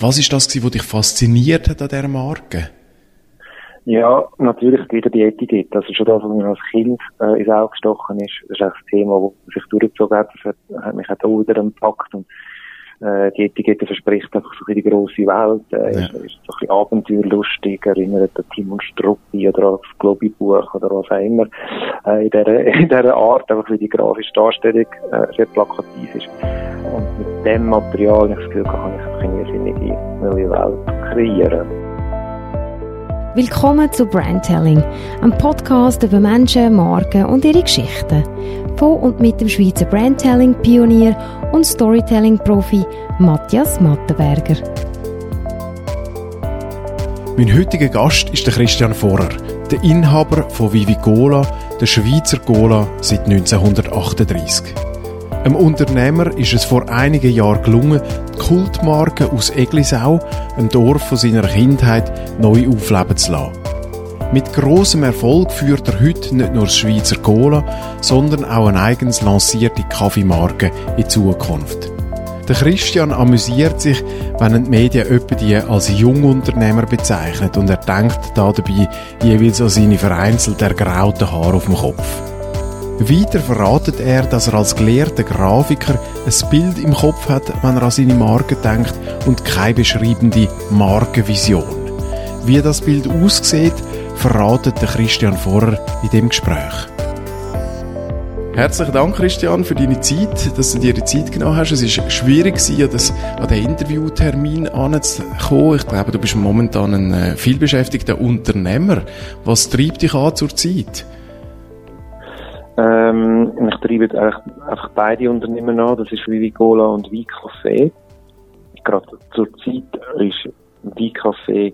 Was ist das, was dich fasziniert hat an dieser Marke? Ja, natürlich wieder die Etikette. Also schon das, was mir als Kind äh, ins Auge gestochen ist, das ist auch das Thema, das sich durchgezogen hat. Das hat, hat mich auch wieder empackt. Und äh, die Etikette verspricht einfach so die grosse Welt, äh, ja. ist, ist so ein bisschen abenteuerlustig, erinnert an Timon Struppi oder an das Globi-Buch oder was auch immer. Äh, in dieser, in dieser Art, einfach wie die grafische Darstellung äh, sehr plakativ ist. Und mit dem Material, ich das Gefühl, kann ich einfach eine irrsinnige neue Welt kreieren. Willkommen zu Brandtelling, einem Podcast über Menschen, Marken und ihre Geschichten. Von und mit dem Schweizer Brandtelling-Pionier und Storytelling-Profi Matthias Mattenberger. Mein heutiger Gast ist der Christian Vorer, der Inhaber von Vivi Cola, der Schweizer Cola seit 1938. Einem Unternehmer ist es vor einigen Jahren gelungen, die Kultmarke aus Eglisau, einem Dorf von seiner Kindheit, neu aufleben zu lassen. Mit großem Erfolg führt er heute nicht nur das Schweizer Cola, sondern auch eine eigens lancierte Kaffeemarke in Zukunft. Der Christian amüsiert sich, wenn die Medien öppe die als Jungunternehmer bezeichnet und er denkt da dabei jeweils an seine vereinzelt ergrauten Haare auf dem Kopf. Weiter verratet er, dass er als gelehrter Grafiker ein Bild im Kopf hat, wenn er an seine Marke denkt und keine beschreibende Markenvision. Wie das Bild aussieht, verratet der Christian Vorer in dem Gespräch. Herzlichen Dank, Christian, für deine Zeit, dass du dir die Zeit genommen hast. Es ist schwierig gewesen, an den Interviewtermin anzukommen. Ich glaube, du bist momentan ein äh, vielbeschäftigter Unternehmer. Was treibt dich an zur Zeit? Ähm, ich treibe einfach beide Unternehmen an. Das ist Vivicola und Wein Gerade zur Zeit ist Wein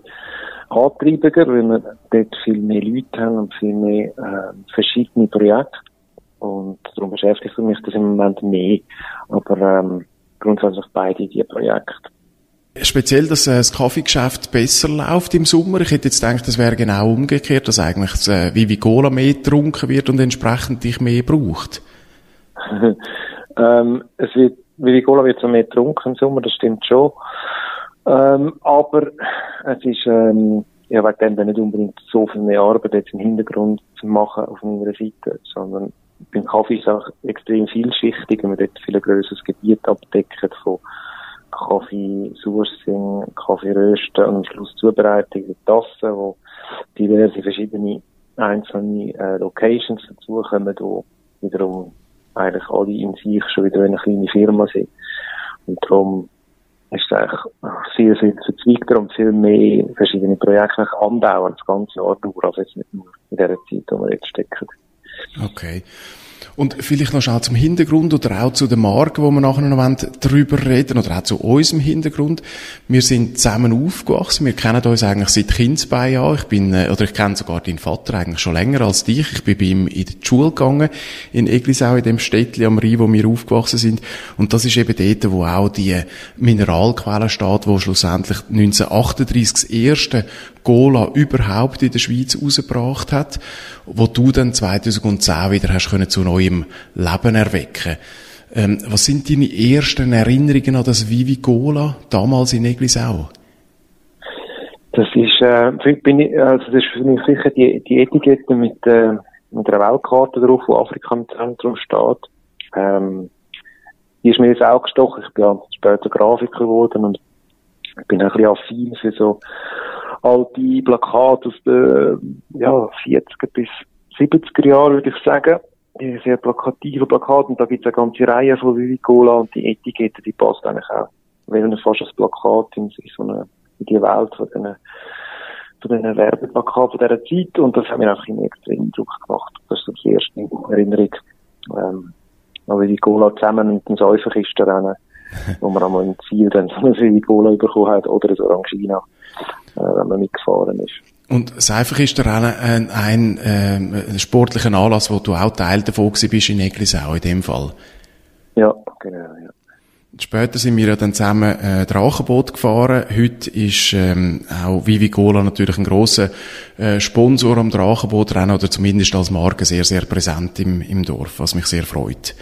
antreibiger, weil wir dort viel mehr Leute haben und viel mehr äh, verschiedene Projekte. Und darum beschäftigt mich das im Moment mehr. Aber ähm, grundsätzlich beide diese Projekte. Speziell, dass äh, das Kaffeegeschäft besser läuft im Sommer. Ich hätte jetzt gedacht, das wäre genau umgekehrt, dass eigentlich das äh, Vivi Cola mehr getrunken wird und entsprechend dich mehr braucht. ähm, es wird, Vivi Cola wird so mehr getrunken im Sommer, das stimmt schon. Ähm, aber es ist, ähm, ja, wegen dem nicht unbedingt so viel mehr Arbeit jetzt im Hintergrund zu machen auf meiner Seite, sondern beim Kaffee ist auch extrem vielschichtig, wenn man dort viel größeres Gebiet abdeckt von Kaffee Sourcing, Kaffee Rösten und am Schluss Zubereitung in Tassen, wo diverse verschiedene einzelne äh, Locations dazukommen, wo wiederum eigentlich alle in sich schon wieder eine kleine Firma sind. Und darum ist es eigentlich viel, viel verzweigter und viel mehr verschiedene Projekte andauern, das ganze Jahr durch, also jetzt nicht nur in der Zeit, wo wir jetzt stecken. Okay. Und vielleicht noch schnell zum Hintergrund oder auch zu der Marke, wo wir nachher noch drüber reden oder auch zu unserem Hintergrund. Wir sind zusammen aufgewachsen. Wir kennen uns eigentlich seit Kindsbein an. Ich bin, äh, oder ich kenne sogar deinen Vater eigentlich schon länger als dich. Ich bin bei ihm in die Schule gegangen, in Eglisau, in dem Städtchen am Rhein, wo wir aufgewachsen sind. Und das ist eben dort, wo auch die Mineralquelle steht, wo schlussendlich 1938 das erste Gola überhaupt in der Schweiz rausgebracht hat, wo du dann 2010 wieder hast können zu neuem Leben erwecken. Ähm, was sind deine ersten Erinnerungen an das Vivi Gola damals in Eglisau? Das ist, äh, bin ich, also das ist für mich sicher die, die Etikette mit, äh, mit einer Weltkarte drauf, wo Afrika im Zentrum steht. Ähm, die ist mir jetzt auch gestochen. Ich bin später Grafiker geworden und ich bin ein bisschen affin für so alte Plakate aus den ja, 40er bis 70er Jahren, würde ich sagen. Sehr plakative Plakate. Und da gibt es eine ganze Reihe von Vivicola und die Etikette, die passt eigentlich auch. Wenn man fast als Plakat in, so eine, in die Welt von diesen, von diesen Werbeplakaten dieser Zeit. Und das hat mir einfach immer extrem Druck gemacht. Das ist so die erste Erinnerung. Ähm, Vivicola zusammen mit dem Säuferkisten rennen, wo man einmal im Ziel dann so eine Vivicola bekommen hat oder ein Orangina äh, wenn man mitgefahren ist. Und das einfach ist der ein, ein, äh, sportlicher Anlass, wo du auch Teil davon bist in Eglisau in dem Fall. Ja, genau, ja. Später sind wir ja dann zusammen äh, Drachenboot gefahren. Heute ist ähm, auch Vivi Cola natürlich ein grosser äh, Sponsor am Drachenbootrennen oder zumindest als Marke sehr, sehr präsent im, im Dorf, was mich sehr freut.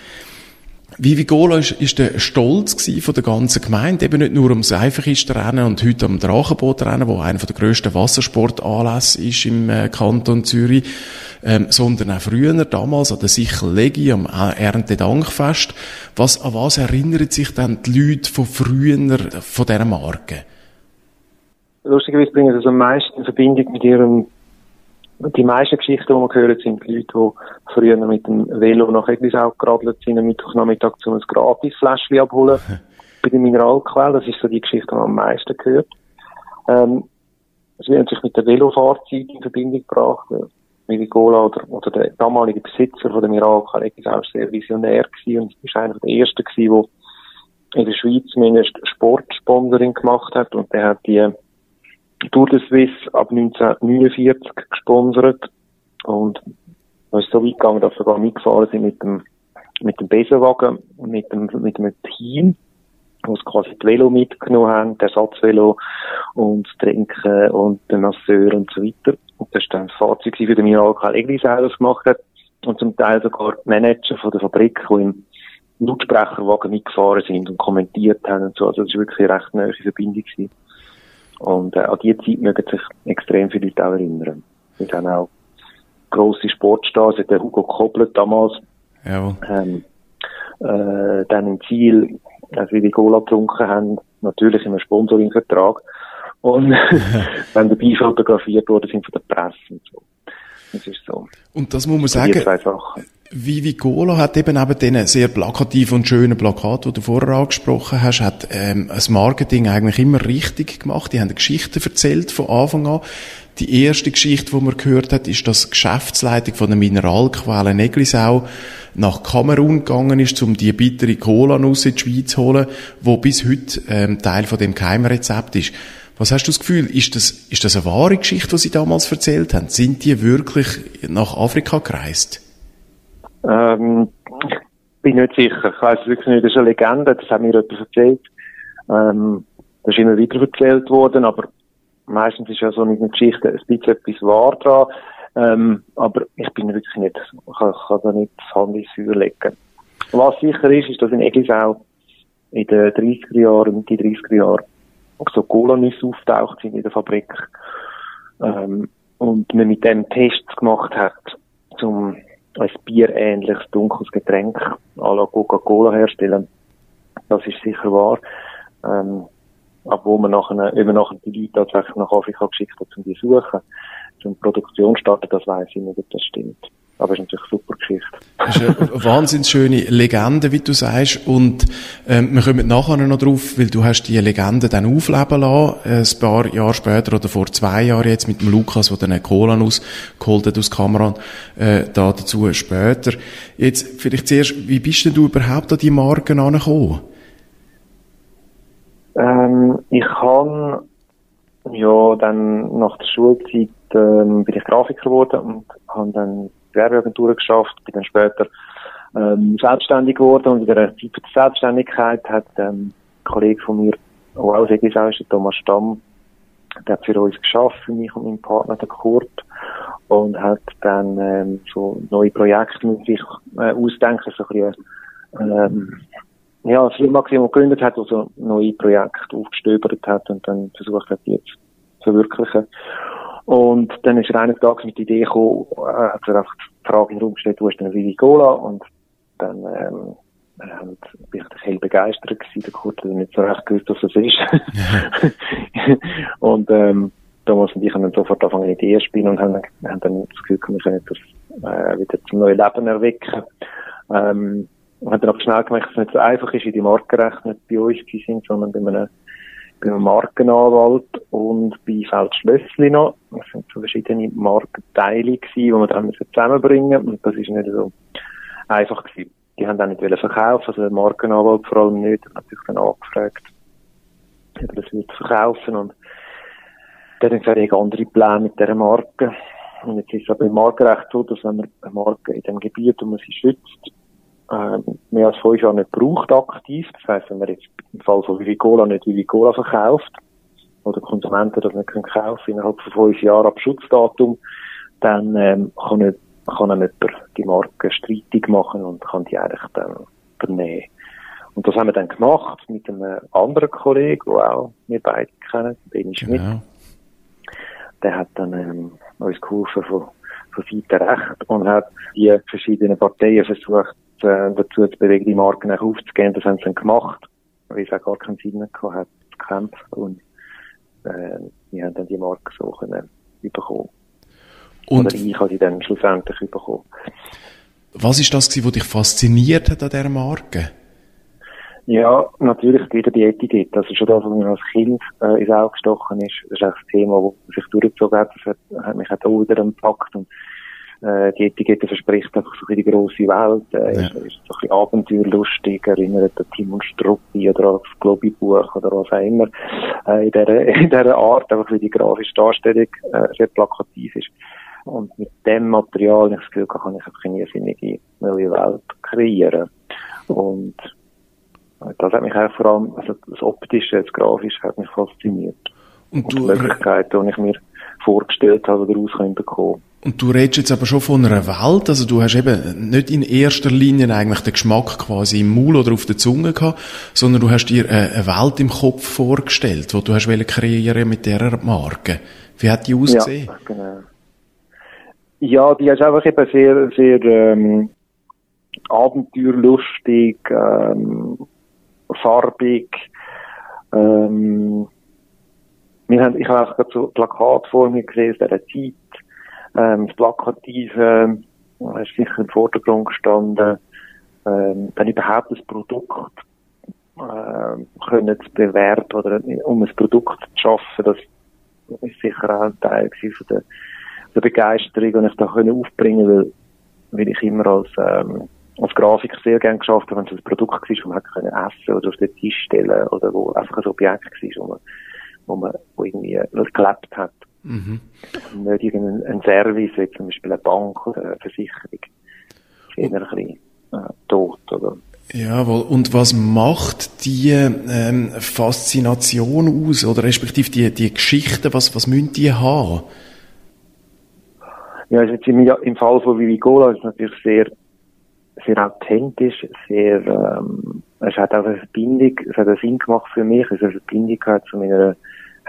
Vivi Gola ist, ist der Stolz von der ganzen Gemeinde, eben nicht nur ums Seifenkistenrennen und heute am Drachenbootrennen, wo einer der grössten Wassersportanlässe ist im äh, Kanton Zürich, ähm, sondern auch früher, damals an der Sichel-Legi, am Erntedankfest. Was, an was erinnern sich dann die Leute von früher, von dieser Marke? Lustigerweise bringen sie es am meisten in Verbindung mit ihrem die meisten Geschichten, die wir hören, sind Leute, die früher mit dem Velo nach Eglisau geradelt sind und Mittwochnachmittag zu einem Gratis-Fläschchen abholen bei der Mineralquelle. Das ist so die Geschichte, die man am meisten gehört. Ähm, es wird natürlich mit der Velofahrzeit in Verbindung gebracht. Miligola oder, oder der damalige Besitzer von der Mineralquelle Eglisau war sehr visionär gewesen und ist einer der ersten gewesen, der in der Schweiz zumindest Sportsponsoring gemacht hat und der hat die Tour de Suisse ab 1949 gesponsert und es ist so weit gegangen, dass wir sogar mitgefahren sind mit dem, mit dem Besenwagen, mit dem, mit dem Team, wo sie quasi die Velo mitgenommen haben, der Ersatzvelo und das Trinken und den Masseur und so weiter. Und das war dann das Fahrzeug für den Mineralkal Egli selber gemacht hat und zum Teil sogar die Manager von der Fabrik, die im Lautsprecherwagen mitgefahren sind und kommentiert haben und so. Also das war wirklich eine recht neue Verbindung gewesen. Und äh, an die Zeit mögen sich extrem viele Leute auch erinnern. Wir haben auch grosse Sportstars, der Hugo Koblet damals, Jawohl. ähm, äh, dann im Ziel, als wir die Cola getrunken haben, natürlich in einem Sponsoringvertrag. Und dann dabei fotografiert worden sind von der Presse und so. Das ist so. Und das muss man sagen. Vivi Gola hat eben neben diesen sehr plakativen und schönen Plakaten, die du vorher angesprochen hast, hat ähm, das Marketing eigentlich immer richtig gemacht. Die haben Geschichten erzählt von Anfang an. Die erste Geschichte, die man gehört hat, ist, dass die Geschäftsleitung von der Mineralquelle Neglisau nach Kamerun gegangen ist, um die bittere Cola-Nuss in die Schweiz zu holen, wo bis heute ähm, Teil von dem Keimrezept ist. Was hast du das Gefühl? Ist das, ist das eine wahre Geschichte, die sie damals erzählt haben? Sind die wirklich nach Afrika gereist? Ähm, ich bin nicht sicher. Ich weiß wirklich nicht. Das ist eine Legende. Das hat mir jemand erzählt. Ähm, das ist immer wieder erzählt worden, aber meistens ist ja so mit einer Geschichte ein bisschen etwas wahr dran. Ähm, aber ich bin wirklich nicht, ich kann, kann da nicht das Hand ins Feuer legen. Was sicher ist, ist, dass in Eglisau in den 30er Jahren und die 30er Jahren so Cola-Nüsse auftaucht sind in der Fabrik. Ähm, und man mit dem Tests gemacht hat, zum ein bierähnliches dunkles Getränk à la Coca-Cola herstellen. Das ist sicher wahr. Ähm, wo man nachher, wenn man nachher die Leute tatsächlich nach Afrika geschickt hat, um die suchen, zum Produktion starten, das weiß ich nicht, ob das stimmt. Aber es ist natürlich eine super Geschichte. Das ist eine wahnsinnig schöne Legende, wie du sagst. Und ähm, wir kommen nachher noch drauf, weil du hast die Legende dann aufleben lassen, äh, ein paar Jahre später oder vor zwei Jahren jetzt mit dem Lukas, der dann eine Cola ausgeholt hat aus Kameran, äh, da dazu später. Jetzt vielleicht zuerst, wie bist denn du überhaupt an die Marken angekommen? Ähm, ich kann ja dann nach der Schulzeit ähm, bin ich Grafiker geworden und habe dann Werbeagentur geschafft, bin dann später ähm, selbstständig geworden und in der Zeit der Selbstständigkeit hat ähm, ein Kollege von mir, der auch Seglisau ist, der Thomas Stamm, der hat für uns geschafft, für mich und meinen Partner, den Kurt, und hat dann ähm, so neue Projekte mit sich äh, ausdenken, so ein bisschen, ähm, ja, eine Firma, gegründet hat, die so neue Projekte aufgestöbert hat und dann versucht hat, die zu verwirklichen. Und dann ist er eines Tages mit der Idee gekommen, äh, hat er einfach die Frage in den Raum gestellt, wo ist denn Vivi Cola? Und dann, ähm, und bin ich hell begeistert gewesen. Der Kurt hat nicht so recht gewusst, was das ist. und, ähm, Thomas und ich haben dann sofort angefangen, Ideen zu spielen und haben, haben dann das Gefühl, wir können das, äh, wieder zum neuen Leben erwecken. Ähm, und haben dann aber schnell gemerkt, dass es nicht so einfach ist, wie die Markenrechte nicht bei uns sind, sondern bei einem einem Markenanwalt und bei Feld Schlössli noch. Das sind so verschiedene Markenteile gewesen, die wir dann zusammenbringen. Und das ist nicht so einfach gewesen. Die haben dann nicht verkaufen, also der Markenanwalt vor allem nicht. Hat natürlich dann angefragt, ob er das wird verkaufen und der hat gesagt, andere Pläne mit dieser Marke. Und jetzt ist es aber im Markenrecht so, dass wenn man eine Marke in dem Gebiet, wo man sie schützt, ähm, mehr als fünf Jahre nicht braucht aktiv. Das heisst, wenn man jetzt im Fall von Vivicola nicht Vivicola verkauft, oder Konsumenten das nicht können kaufen innerhalb von fünf Jahren ab Schutzdatum, dann ähm, kann, nicht, kann dann jemand die Marke streitig machen und kann die eigentlich dann unternehmen. Und das haben wir dann gemacht mit einem anderen Kollegen, der auch wir beide kennen, Benny Schmidt. Genau. Der hat dann ähm, uns geholfen von, von Seite recht und hat die verschiedenen Parteien versucht, äh, dazu zu bewegen, die Marken aufzugehen. Das haben sie dann gemacht, weil es auch gar keinen Sinn mehr gehabt hat, zu kämpfen. Und äh, wir haben dann die Marke so können bekommen. Und Oder ich habe die dann schlussendlich bekommen. Was ist das, was dich fasziniert hat an dieser Marke? Ja, natürlich wieder die Etikette. Ist schon das, was mir als Kind äh, ins Auge gestochen ist. Das ist auch das Thema, das sich durchgezogen hat. Das hat, hat mich auch wieder gepackt. Und äh, die Etikette verspricht einfach so die grosse Welt. Äh, ja. ist, ist so ein bisschen abenteuerlustig, erinnert an Timon Struppi oder an das Globi-Buch oder was auch immer. Äh, in dieser, in dieser Art, einfach wie die grafische Darstellung äh, sehr plakativ ist. Und mit dem Material, ich das Gefühl, kann ich einfach eine irrsinnige neue Welt kreieren. Und das hat mich auch vor allem, also das Optische, das Grafische hat mich fasziniert. Und, du, und die Möglichkeiten, die ich mir vorgestellt habe, daraus bekommen und du redest jetzt aber schon von einer Welt, also du hast eben nicht in erster Linie eigentlich den Geschmack quasi im Maul oder auf der Zunge gehabt, sondern du hast dir eine Welt im Kopf vorgestellt, die du hast kreieren mit dieser Marke. Wie hat die ausgesehen? Ja, genau. Ja, die ist einfach eben sehr, sehr ähm, abenteuerlustig, ähm, farbig. Ähm, wir haben, ich habe auch gerade so Plakat vor gesehen dieser Zeit. Ähm, das Plakative äh, ist sicher im Vordergrund gestanden. Ähm, dann überhaupt das Produkt äh, können zu bewerben oder um ein Produkt zu schaffen, das ist sicher auch ein Teil von der, der Begeisterung, die ich da können aufbringen will, weil ich immer als ähm, als Grafiker sehr gerne geschafft habe, wenn es ein Produkt war, das man hätte können essen oder auf den Tisch stellen oder wo einfach ein Objekt war, wo man, wo man wo irgendwie gelebt hat. Mhm. Nicht irgendein Service, wie zum Beispiel eine Bank oder eine Versicherung. Das ist eher ein bisschen äh, tot, oder? Jawohl. Und was macht die ähm, Faszination aus? Oder respektive die, die Geschichten, was, was müssen die haben? Ja, also jetzt im, im Fall von Vivigola ist es natürlich sehr sehr authentisch, sehr, ähm, es hat auch eine Verbindung, es hat einen Sinn gemacht für mich, es hat eine Verbindung gehabt zu meiner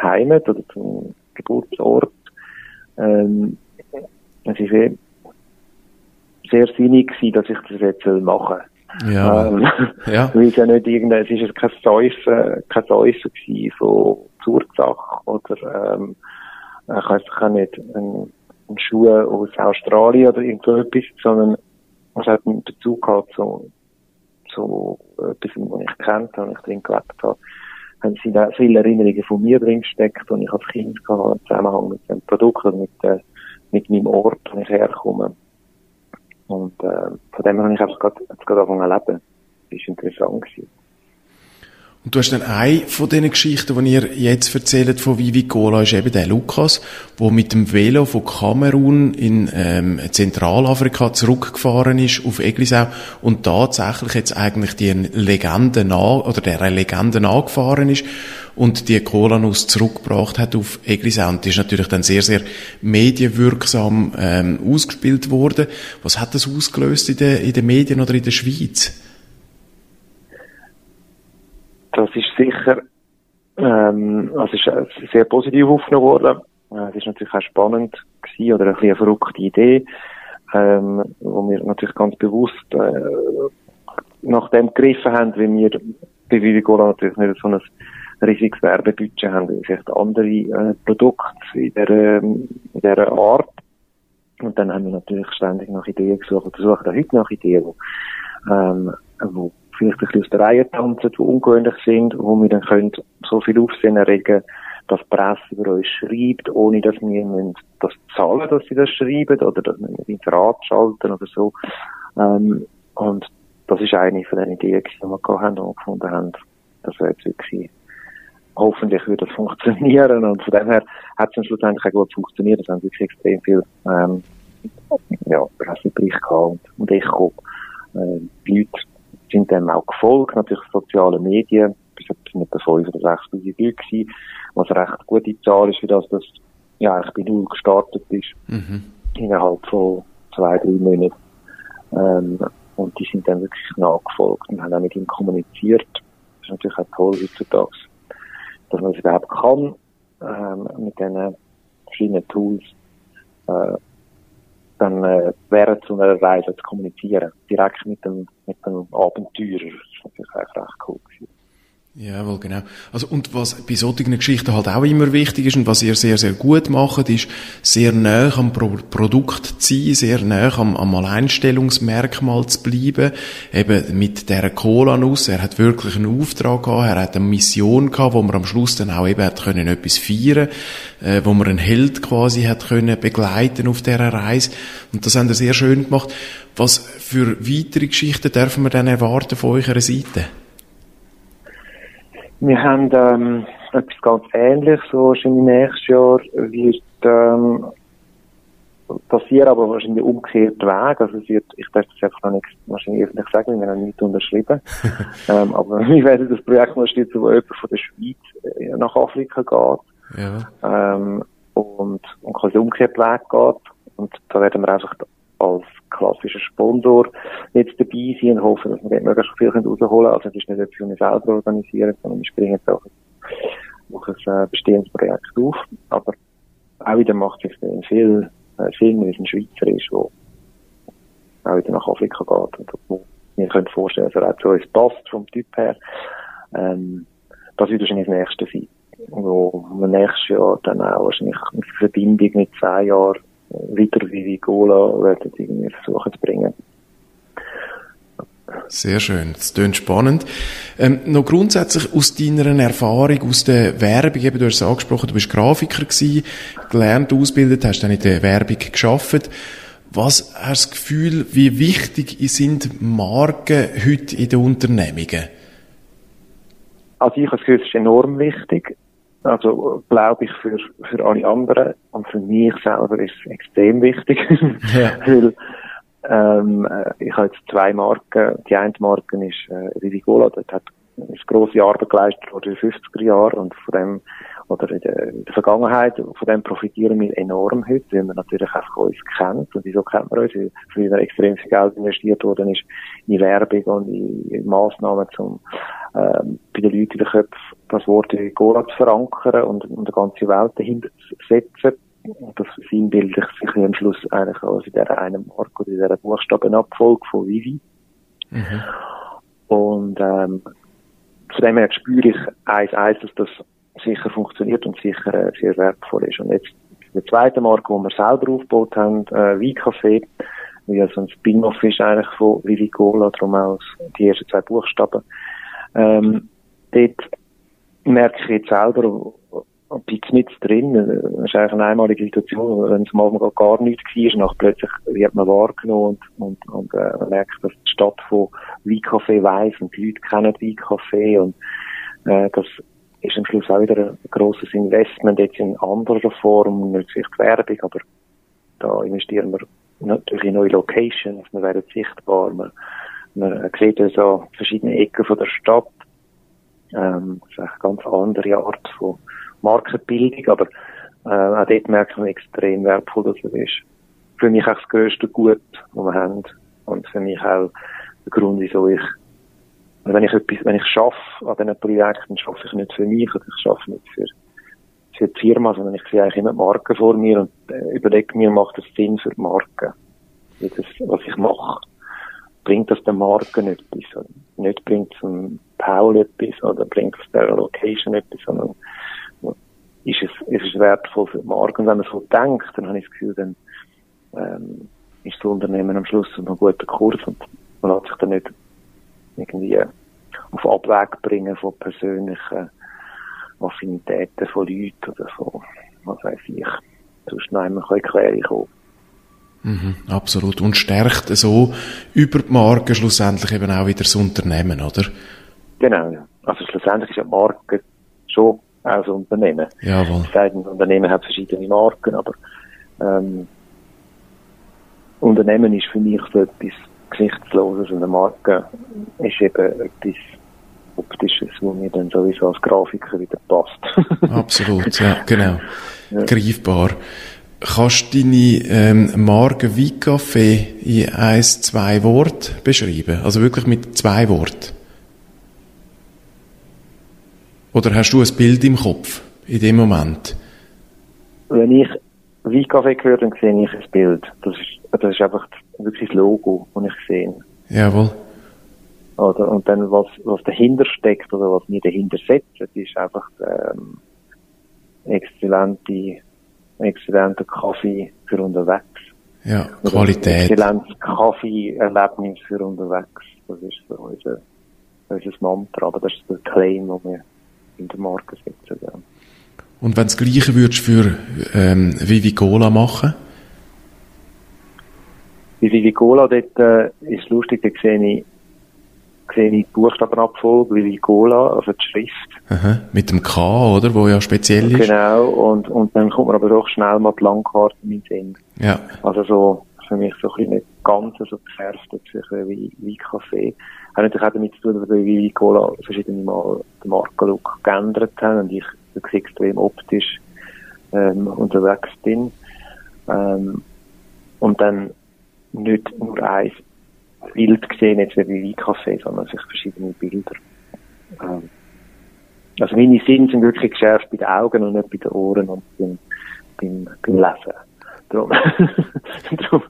Heimat oder zum Geburtsort. Ähm, es ist sehr, sehr sinnig gewesen, dass ich das jetzt machen ja. Ähm, ja. Weil es ja nicht irgendein, es ist jetzt kein Säufen, kein Säufen gewesen von Zurzach oder, ähm, ich weiß nicht, ein, ein Schuh aus Australien oder irgendwo etwas, sondern es hat einen Bezug gehabt zu, zu etwas, was ich kennt habe, ich drin gelebt habe. Haben sie da viele Erinnerungen von mir drin gesteckt, und ich als Kind gehabt, im Zusammenhang mit dem Produkt und mit, äh, mit meinem Ort, wo ich herkomme. Und, äh, von dem habe ich einfach gerade, gerade angefangen zu leben. Das war interessant gewesen. Und du hast dann eine von diesen Geschichten, die ihr jetzt erzählt von Vivi Cola, ist eben der Lukas, der mit dem Velo von Kamerun in ähm, Zentralafrika zurückgefahren ist auf Eglisau und tatsächlich jetzt eigentlich die Legende nach, oder der Legende nachgefahren ist und die Cola-Nuss zurückgebracht hat auf Eglisau. Und die ist natürlich dann sehr, sehr medienwirksam ähm, ausgespielt worden. Was hat das ausgelöst in den, in den Medien oder in der Schweiz? Das ist sicher, ähm, also ist äh, sehr positiv aufgenommen worden. Äh, es ist natürlich auch spannend gewesen oder ein bisschen eine verrückte Idee, ähm, wo wir natürlich ganz bewusst äh, nach dem gegriffen haben, wie wir bei Vivigola natürlich nicht so ein riesiges Werbebudget haben, wie vielleicht andere äh, Produkte in dieser, in dieser Art. Und dann haben wir natürlich ständig nach Ideen gesucht oder suchen auch heute nach Ideen, wo, ähm, wo vielleicht ein bisschen aus der Reihe tanzen, die ungewöhnlich sind, wo wir dann können so viel Aufsehen erregen, dass die Presse über uns schreibt, ohne dass wir das zahlen, dass sie das schreiben, oder dass wir ein Inserat schalten oder so. Ähm, und das ist eine von den Ideen, die wir gehabt haben und gefunden haben, das wäre jetzt wirklich hoffentlich wird das funktionieren und von dem her hat es dann schlussendlich auch gut funktioniert. Es haben wirklich extrem viel ähm, ja, Pressebericht gehabt und, und Echo. Äh, Leute sind dem auch gefolgt, natürlich soziale Medien. Es waren etwa 5 oder 6.000 Leute gewesen, was eine recht gute Zahl ist, für das das, ja, eigentlich bei Null gestartet ist. Mhm. Innerhalb von zwei, drei Monaten. Ähm, und die sind dann wirklich nachgefolgt und haben auch mit ihm kommuniziert. Das ist natürlich auch toll heutzutage, dass man es überhaupt kann, ähm, mit diesen verschiedenen Tools, äh, dann äh, während so einer Reise zu kommunizieren. Direkt mit dem, mit dem Abenteurer. Das natürlich auch recht cool gewesen. Jawohl, genau. Also, und was bei solchen Geschichten halt auch immer wichtig ist und was ihr sehr, sehr gut macht, ist sehr nah am Pro Produkt zu sein, sehr nah am, am Alleinstellungsmerkmal zu bleiben. Eben mit dieser Cola-Nuss. Er hat wirklich einen Auftrag gehabt, er hat eine Mission gehabt, wo man am Schluss dann auch eben hat können etwas feiern, äh, wo man einen Held quasi hat können begleiten auf dieser Reise. Und das haben wir sehr schön gemacht. Was für weitere Geschichten dürfen wir dann erwarten von eurer Seite? Wir haben ähm, etwas ganz Ähnliches, so wahrscheinlich nächstes Jahr wird ähm, passieren, aber wahrscheinlich umgekehrt Weg. Also es wird, ich darf das einfach noch nicht wahrscheinlich öffentlich sagen, wir haben noch nicht unterschrieben. ähm, aber wir werden das Projekt unterstützen, wo jemand von der Schweiz äh, nach Afrika geht. Ja. Ähm, und, und quasi umgekehrt Weg geht. Und da werden wir einfach als klassischer Sponsor jetzt dabei sein und hoffen, dass wir dort möglichst viel rausholen können. Also es ist nicht etwas, was wir selber organisieren, sondern wir springen jetzt auch auf ein äh, bestehendes Projekt auf. Aber auch wieder macht es viel äh, Sinn, weil es ein Schweizer ist, der auch wieder nach Afrika geht und wo wir können vorstellen, dass er auch zu uns passt vom Typ her. Ähm, das wird wahrscheinlich das nächste sein. Wo wir nächstes Jahr dann auch wahrscheinlich in Verbindung mit zwei Jahren weiter wie Vigola werden irgendwie versuchen zu bringen. Sehr schön, das klingt spannend. Ähm, noch grundsätzlich aus deiner Erfahrung, aus der Werbung, eben, du hast es angesprochen, du bist Grafiker gewesen, gelernt, ausgebildet, hast dann in der Werbung geschafft. Was hast du das Gefühl, wie wichtig sind Marken heute in den Unternehmungen? Also ich habe das Gefühl, es ist enorm wichtig. Also glaube ich für, für alle anderen und für mich selber ist es extrem wichtig. Ja. Weil ähm, äh, ich habe jetzt zwei Marken. Die eine Marke ist äh, Rivigola, dort hat ist grosse Arbeit geleistet vor den 50er Jahren und von dem oder in der, in der Vergangenheit, von dem profitieren wir enorm heute, weil man natürlich einfach uns kennt. Und wieso kennt man uns? Weil früher extrem viel Geld investiert worden ist in Werbung und in, in Massnahmen, um ähm, bei den Leuten in den Köpfen das Wort Gola zu verankern und, und die ganze Welt dahinter zu setzen. Und das sinnbildlich sich am Schluss eigentlich aus in dieser einen Marke oder in dieser Buchstabenabfolge von Vivi. Mhm. Und ähm, von dem her spüre ich eins, eins, dass das sicher funktioniert und sicher äh, sehr wertvoll ist. Und jetzt die zweite Marke, die wir selber aufgebaut haben, äh, Wein-Café, wie also ein Spin-off ist eigentlich von Vivi Cola, darum auch die ersten zwei Buchstaben. Ähm, dort merke ich jetzt selber ein bisschen mit drin. Es ist eigentlich eine einmalige Situation, wenn es mal gar nichts war, und plötzlich wird man wahrgenommen und, und, und äh, man merkt, dass die Stadt von Wein-Café weiss und die Leute kennen Wein-Café und äh, das ist am Schluss auch wieder ein grosses Investment jetzt in anderer Form, nicht vielleicht Werbung, aber da investieren wir natürlich in neue Locations, wir werden sichtbar, man, man sieht uns an verschiedenen Ecken von der Stadt. Ähm, das ist eine ganz andere Art von Markenbildung, aber äh, auch dort merkt man extrem wertvoll, dass es ist. Für mich auch das grösste Gut, das wir haben und für mich auch der Grund, wieso ich wenn ich etwas, wenn ich schaffe an diesen Projekten, schaffe ich nicht für mich oder ich schaffe nicht für, für die Firma, sondern ich sehe eigentlich immer die Marke vor mir und äh, überlege mir, macht das Sinn für die Marke? Das, was ich mache. Bringt das der Marke etwas? Oder nicht bringt es dem Paul etwas oder bringt es der Location etwas, sondern ist es, ist es wertvoll für die Marke. Und wenn man so denkt, dann habe ich das Gefühl, dann ähm, ist das Unternehmen am Schluss auf einem guten Kurs und man hat sich dann nicht irgendwie auf Abweg bringen von persönlichen Affinitäten von Leuten oder von, was weiß ich, sonst noch einmal Quere kommen. Mhm, absolut. Und stärkt so über die Marke schlussendlich eben auch wieder das Unternehmen, oder? Genau, ja. Also schlussendlich ist ja die Marke schon auch ein Unternehmen. Jawohl. Das ein Unternehmen hat verschiedene Marken, aber ähm, Unternehmen ist für mich so etwas Gesichtsloses und eine Marke ist eben etwas Optisches, wo mir dann sowieso als Grafiker wieder passt. Absolut, ja, genau. Ja. Greifbar. Kannst du deine ähm, Marke Weingafé in eins, zwei Worten beschreiben? Also wirklich mit zwei Worten? Oder hast du ein Bild im Kopf in dem Moment? Wenn ich Weingafé höre, dann sehe ich ein Bild. Das ist, das ist einfach wirklich das Logo, das ich sehe. Jawohl. Oder, und dann, was, was dahinter steckt oder was mir dahinter setzt, ist einfach ähm, exzellente exzellenter Kaffee für unterwegs. Ja, Qualität. Exzellentes Kaffee-Erlebnis für unterwegs. Das ist so unser, unser Mantra, aber das ist der Claim, den wir in der Marke setzen. Ja. Und wenn du das Gleiche würdest für ähm, Vivi Cola machen? Bei Vivi Cola, dort äh, ist lustig, da sehe ich sehe ich die Buchstabenabfolge, wie Cola, also die Schrift. Aha, mit dem K, oder? Wo ja speziell ist. Genau, und, und dann kommt man aber doch schnell mal die Landkarte in den Sinn. Ja. Also so, für mich so ein bisschen nicht ganz so geschärft, wie, wie Kaffee. Hat natürlich auch damit zu tun, dass wir wie Cola verschiedene Mal den Markenlook geändert haben und ich extrem optisch ähm, unterwegs bin. Ähm, und dann nicht nur eins Bild gesehen, jetzt wie Weinkaffee, sondern sich verschiedene Bilder. Ähm, also meine Sinne sind wirklich geschärft bei den Augen und nicht bei den Ohren und beim, beim, beim Lesen. Darum, darum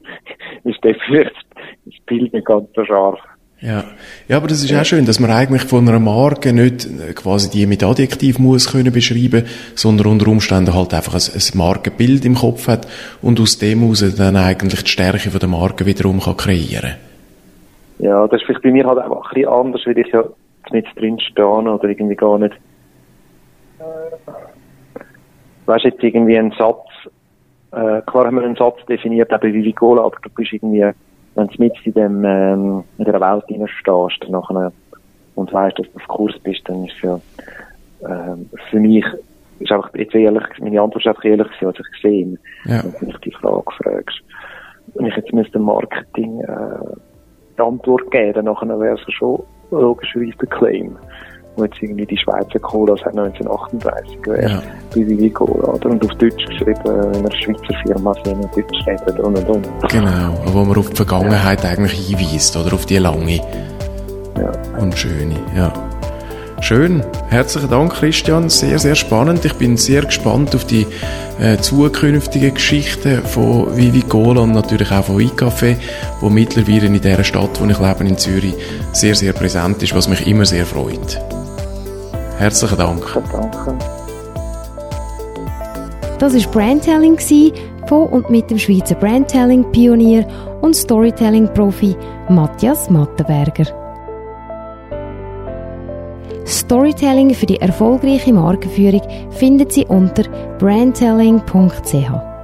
ist der das Bild nicht ganz so scharf. Ja. ja, aber das ist auch schön, dass man eigentlich von einer Marke nicht quasi die mit Adjektiv muss können beschreiben, sondern unter Umständen halt einfach ein, ein Markenbild im Kopf hat und aus dem heraus dann eigentlich die Stärke von der Marke wiederum kann kreieren ja, das ist vielleicht bei mir halt auch ein bisschen anders, weil ich ja nicht drin stehe oder irgendwie gar nicht. Weißt du, jetzt irgendwie ein Satz, äh, klar haben wir einen Satz definiert, eben wie Vigola, aber du bist irgendwie, wenn du mit in dem, ähm, in der Welt stehst, nachher, und weißt, dass du auf Kurs bist, dann ist ja, ähm, für mich, ist einfach, jetzt ehrlich, meine Antwort ist einfach ehrlich gewesen, was ich gesehen, ja. wenn du mich die Frage fragst. Wenn ich jetzt müsste Marketing, äh, Antwort geben, dann nachher wäre es schon logischerweise der Claim. Wo jetzt irgendwie die Schweizer Cola seit 1938 wäre, ja. wie Cola, oder? Und auf Deutsch geschrieben, wenn wir eine Schweizer Firma sind und Deutsch reden und und und. Genau, wo man auf die Vergangenheit ja. eigentlich hinweist, oder? Auf die lange ja. und schöne, ja. Schön. Herzlichen Dank, Christian. Sehr, sehr spannend. Ich bin sehr gespannt auf die äh, zukünftigen Geschichten von Vivi Cola und natürlich auch von iCafé, wo mittlerweile in dieser Stadt, wo ich lebe, in Zürich, sehr, sehr präsent ist, was mich immer sehr freut. Herzlichen Dank. Das war Brandtelling von und mit dem Schweizer Brandtelling-Pionier und Storytelling-Profi Matthias Mattenberger. Storytelling für die erfolgreiche Markenführung finden Sie unter brandtelling.ch.